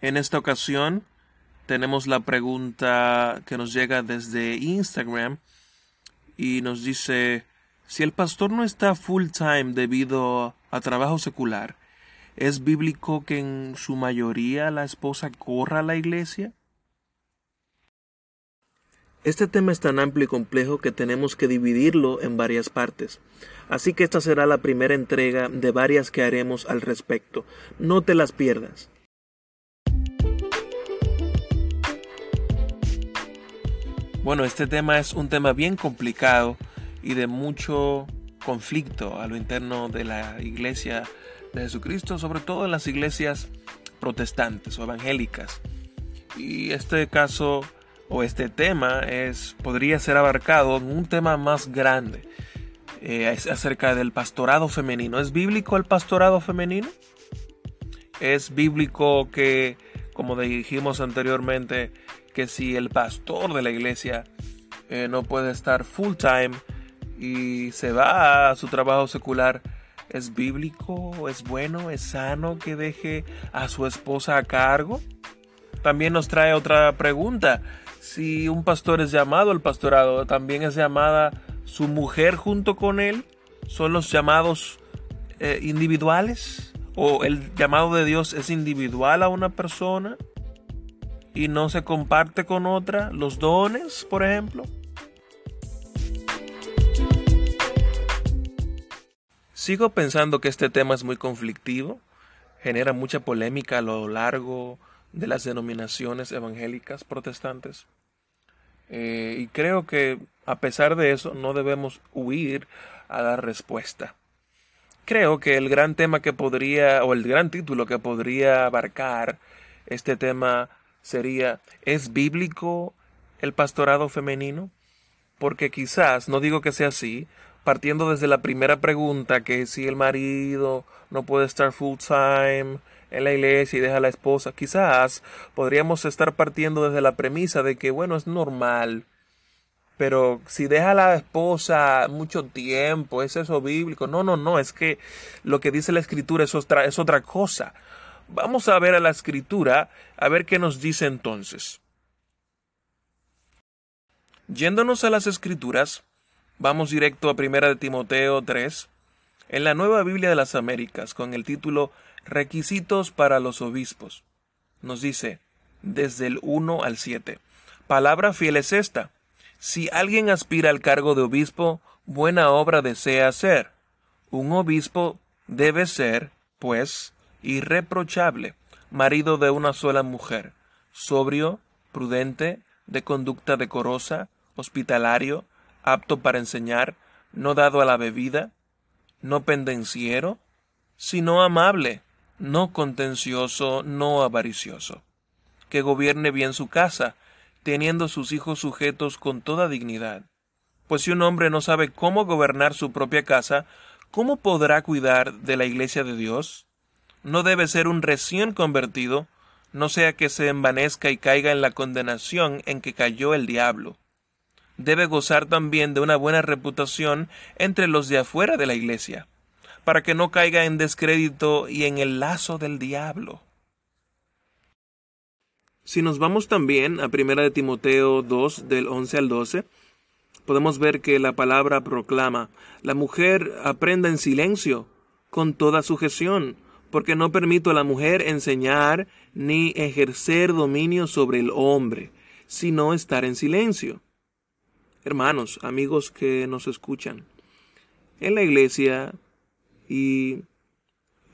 En esta ocasión tenemos la pregunta que nos llega desde Instagram y nos dice, si el pastor no está full time debido a trabajo secular, ¿es bíblico que en su mayoría la esposa corra a la iglesia? Este tema es tan amplio y complejo que tenemos que dividirlo en varias partes. Así que esta será la primera entrega de varias que haremos al respecto. No te las pierdas. Bueno, este tema es un tema bien complicado y de mucho conflicto a lo interno de la iglesia de Jesucristo, sobre todo en las iglesias protestantes o evangélicas. Y este caso o este tema es, podría ser abarcado en un tema más grande, eh, acerca del pastorado femenino. ¿Es bíblico el pastorado femenino? ¿Es bíblico que, como dijimos anteriormente, que si el pastor de la iglesia eh, no puede estar full time y se va a su trabajo secular, ¿es bíblico? ¿Es bueno? ¿Es sano que deje a su esposa a cargo? También nos trae otra pregunta si un pastor es llamado al pastorado, también es llamada su mujer junto con él. Son los llamados eh, individuales o el llamado de Dios es individual a una persona y no se comparte con otra. Los dones, por ejemplo. Sigo pensando que este tema es muy conflictivo, genera mucha polémica a lo largo de las denominaciones evangélicas protestantes. Eh, y creo que a pesar de eso no debemos huir a dar respuesta. Creo que el gran tema que podría, o el gran título que podría abarcar este tema sería, ¿es bíblico el pastorado femenino? Porque quizás, no digo que sea así, partiendo desde la primera pregunta, que si el marido no puede estar full time, en la iglesia y deja a la esposa, quizás podríamos estar partiendo desde la premisa de que, bueno, es normal. Pero si deja a la esposa mucho tiempo, ¿es eso bíblico? No, no, no, es que lo que dice la escritura es otra, es otra cosa. Vamos a ver a la escritura, a ver qué nos dice entonces. Yéndonos a las escrituras, vamos directo a 1 de Timoteo 3, en la Nueva Biblia de las Américas, con el título Requisitos para los obispos. Nos dice, desde el 1 al 7. Palabra fiel es esta. Si alguien aspira al cargo de obispo, buena obra desea hacer. Un obispo debe ser, pues, irreprochable, marido de una sola mujer, sobrio, prudente, de conducta decorosa, hospitalario, apto para enseñar, no dado a la bebida, no pendenciero, sino amable, no contencioso, no avaricioso, que gobierne bien su casa, teniendo sus hijos sujetos con toda dignidad. Pues si un hombre no sabe cómo gobernar su propia casa, ¿cómo podrá cuidar de la iglesia de Dios? No debe ser un recién convertido, no sea que se envanezca y caiga en la condenación en que cayó el diablo. Debe gozar también de una buena reputación entre los de afuera de la iglesia para que no caiga en descrédito y en el lazo del diablo. Si nos vamos también a 1 de Timoteo 2 del 11 al 12, podemos ver que la palabra proclama, la mujer aprenda en silencio, con toda sujeción, porque no permito a la mujer enseñar ni ejercer dominio sobre el hombre, sino estar en silencio. Hermanos, amigos que nos escuchan, en la iglesia y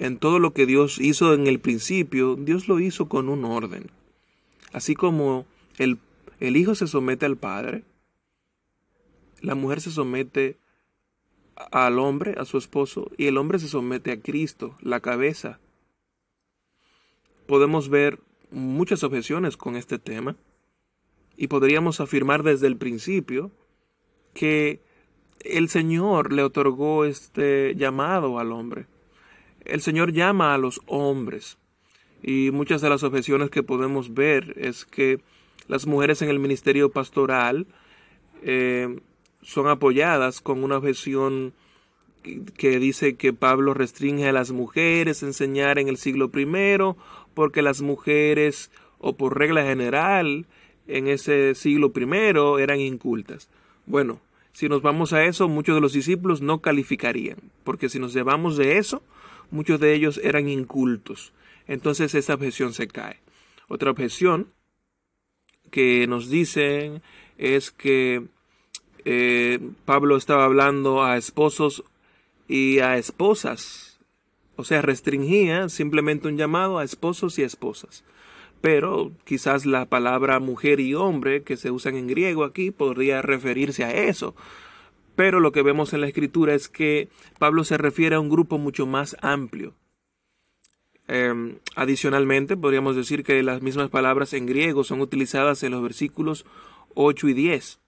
en todo lo que Dios hizo en el principio, Dios lo hizo con un orden. Así como el, el hijo se somete al padre, la mujer se somete al hombre, a su esposo, y el hombre se somete a Cristo, la cabeza. Podemos ver muchas objeciones con este tema y podríamos afirmar desde el principio que el Señor le otorgó este llamado al hombre. El Señor llama a los hombres. Y muchas de las objeciones que podemos ver es que las mujeres en el ministerio pastoral eh, son apoyadas con una objeción que dice que Pablo restringe a las mujeres enseñar en el siglo I porque las mujeres, o por regla general, en ese siglo primero eran incultas. Bueno, si nos vamos a eso, muchos de los discípulos no calificarían, porque si nos llevamos de eso, muchos de ellos eran incultos. Entonces esa objeción se cae. Otra objeción que nos dicen es que eh, Pablo estaba hablando a esposos y a esposas. O sea, restringía simplemente un llamado a esposos y esposas. Pero quizás la palabra mujer y hombre que se usan en griego aquí podría referirse a eso. Pero lo que vemos en la escritura es que Pablo se refiere a un grupo mucho más amplio. Em, adicionalmente, podríamos decir que las mismas palabras en griego son utilizadas en los versículos 8 y 10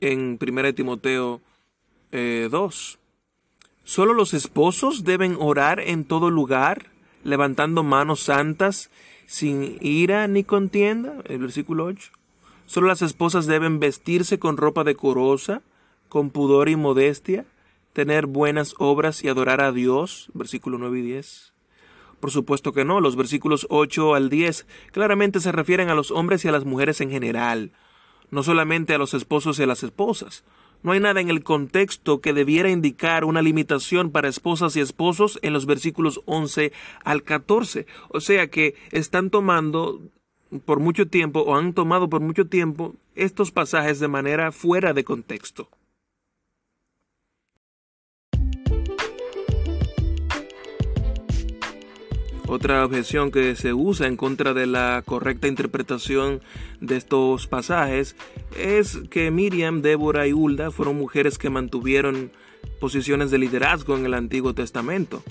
en 1 Timoteo 2. Eh, Solo los esposos deben orar en todo lugar, levantando manos santas, sin ira ni contienda. El versículo 8. Solo las esposas deben vestirse con ropa decorosa, con pudor y modestia, tener buenas obras y adorar a Dios. Versículo 9 y 10. Por supuesto que no, los versículos 8 al 10 claramente se refieren a los hombres y a las mujeres en general, no solamente a los esposos y a las esposas. No hay nada en el contexto que debiera indicar una limitación para esposas y esposos en los versículos 11 al 14. O sea que están tomando por mucho tiempo o han tomado por mucho tiempo estos pasajes de manera fuera de contexto. Otra objeción que se usa en contra de la correcta interpretación de estos pasajes es que Miriam, Débora y Hulda fueron mujeres que mantuvieron posiciones de liderazgo en el Antiguo Testamento.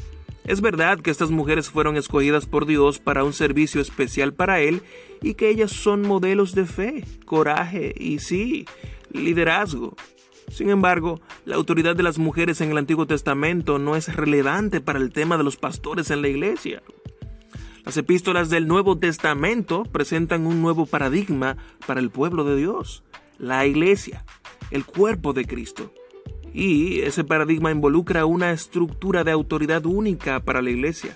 Es verdad que estas mujeres fueron escogidas por Dios para un servicio especial para Él y que ellas son modelos de fe, coraje y sí, liderazgo. Sin embargo, la autoridad de las mujeres en el Antiguo Testamento no es relevante para el tema de los pastores en la iglesia. Las epístolas del Nuevo Testamento presentan un nuevo paradigma para el pueblo de Dios, la iglesia, el cuerpo de Cristo. Y ese paradigma involucra una estructura de autoridad única para la iglesia,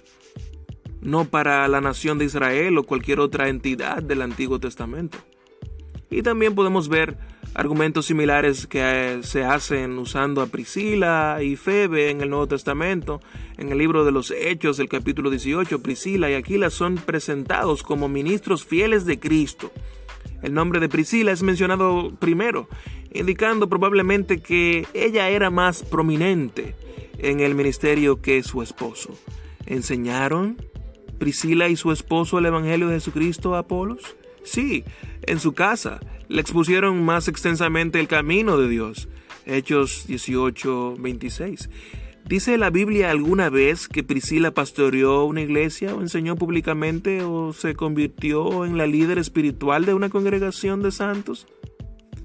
no para la nación de Israel o cualquier otra entidad del Antiguo Testamento. Y también podemos ver argumentos similares que eh, se hacen usando a Priscila y Febe en el Nuevo Testamento. En el libro de los Hechos, del capítulo 18, Priscila y Aquila son presentados como ministros fieles de Cristo. El nombre de Priscila es mencionado primero, indicando probablemente que ella era más prominente en el ministerio que su esposo. ¿Enseñaron Priscila y su esposo el Evangelio de Jesucristo a Apolos? Sí, en su casa le expusieron más extensamente el camino de Dios. Hechos 18, 26. ¿Dice la Biblia alguna vez que Priscila pastoreó una iglesia o enseñó públicamente o se convirtió en la líder espiritual de una congregación de santos?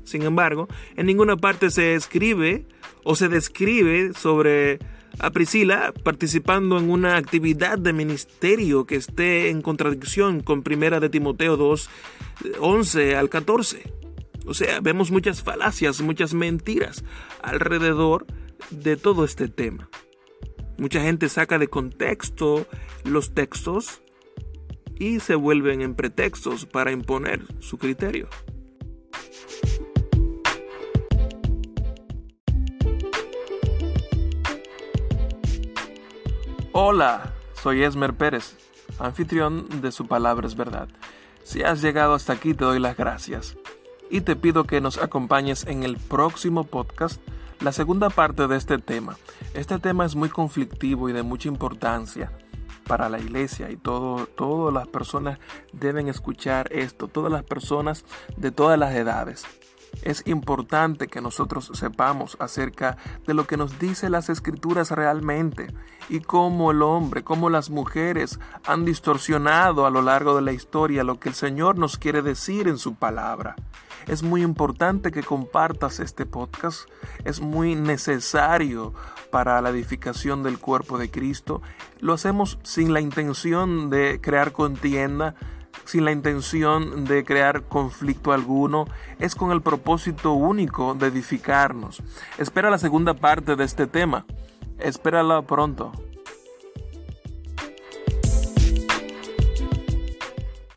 Sin embargo, en ninguna parte se escribe o se describe sobre a Priscila participando en una actividad de ministerio que esté en contradicción con Primera de Timoteo 2, 11 al 14. O sea, vemos muchas falacias, muchas mentiras alrededor de todo este tema. Mucha gente saca de contexto los textos y se vuelven en pretextos para imponer su criterio. Hola, soy Esmer Pérez, anfitrión de Su Palabra es Verdad. Si has llegado hasta aquí te doy las gracias y te pido que nos acompañes en el próximo podcast, la segunda parte de este tema. Este tema es muy conflictivo y de mucha importancia para la iglesia y todo, todas las personas deben escuchar esto, todas las personas de todas las edades. Es importante que nosotros sepamos acerca de lo que nos dice las escrituras realmente y cómo el hombre, cómo las mujeres han distorsionado a lo largo de la historia lo que el Señor nos quiere decir en su palabra. Es muy importante que compartas este podcast. Es muy necesario para la edificación del cuerpo de Cristo. Lo hacemos sin la intención de crear contienda, sin la intención de crear conflicto alguno, es con el propósito único de edificarnos. Espera la segunda parte de este tema. Espérala pronto.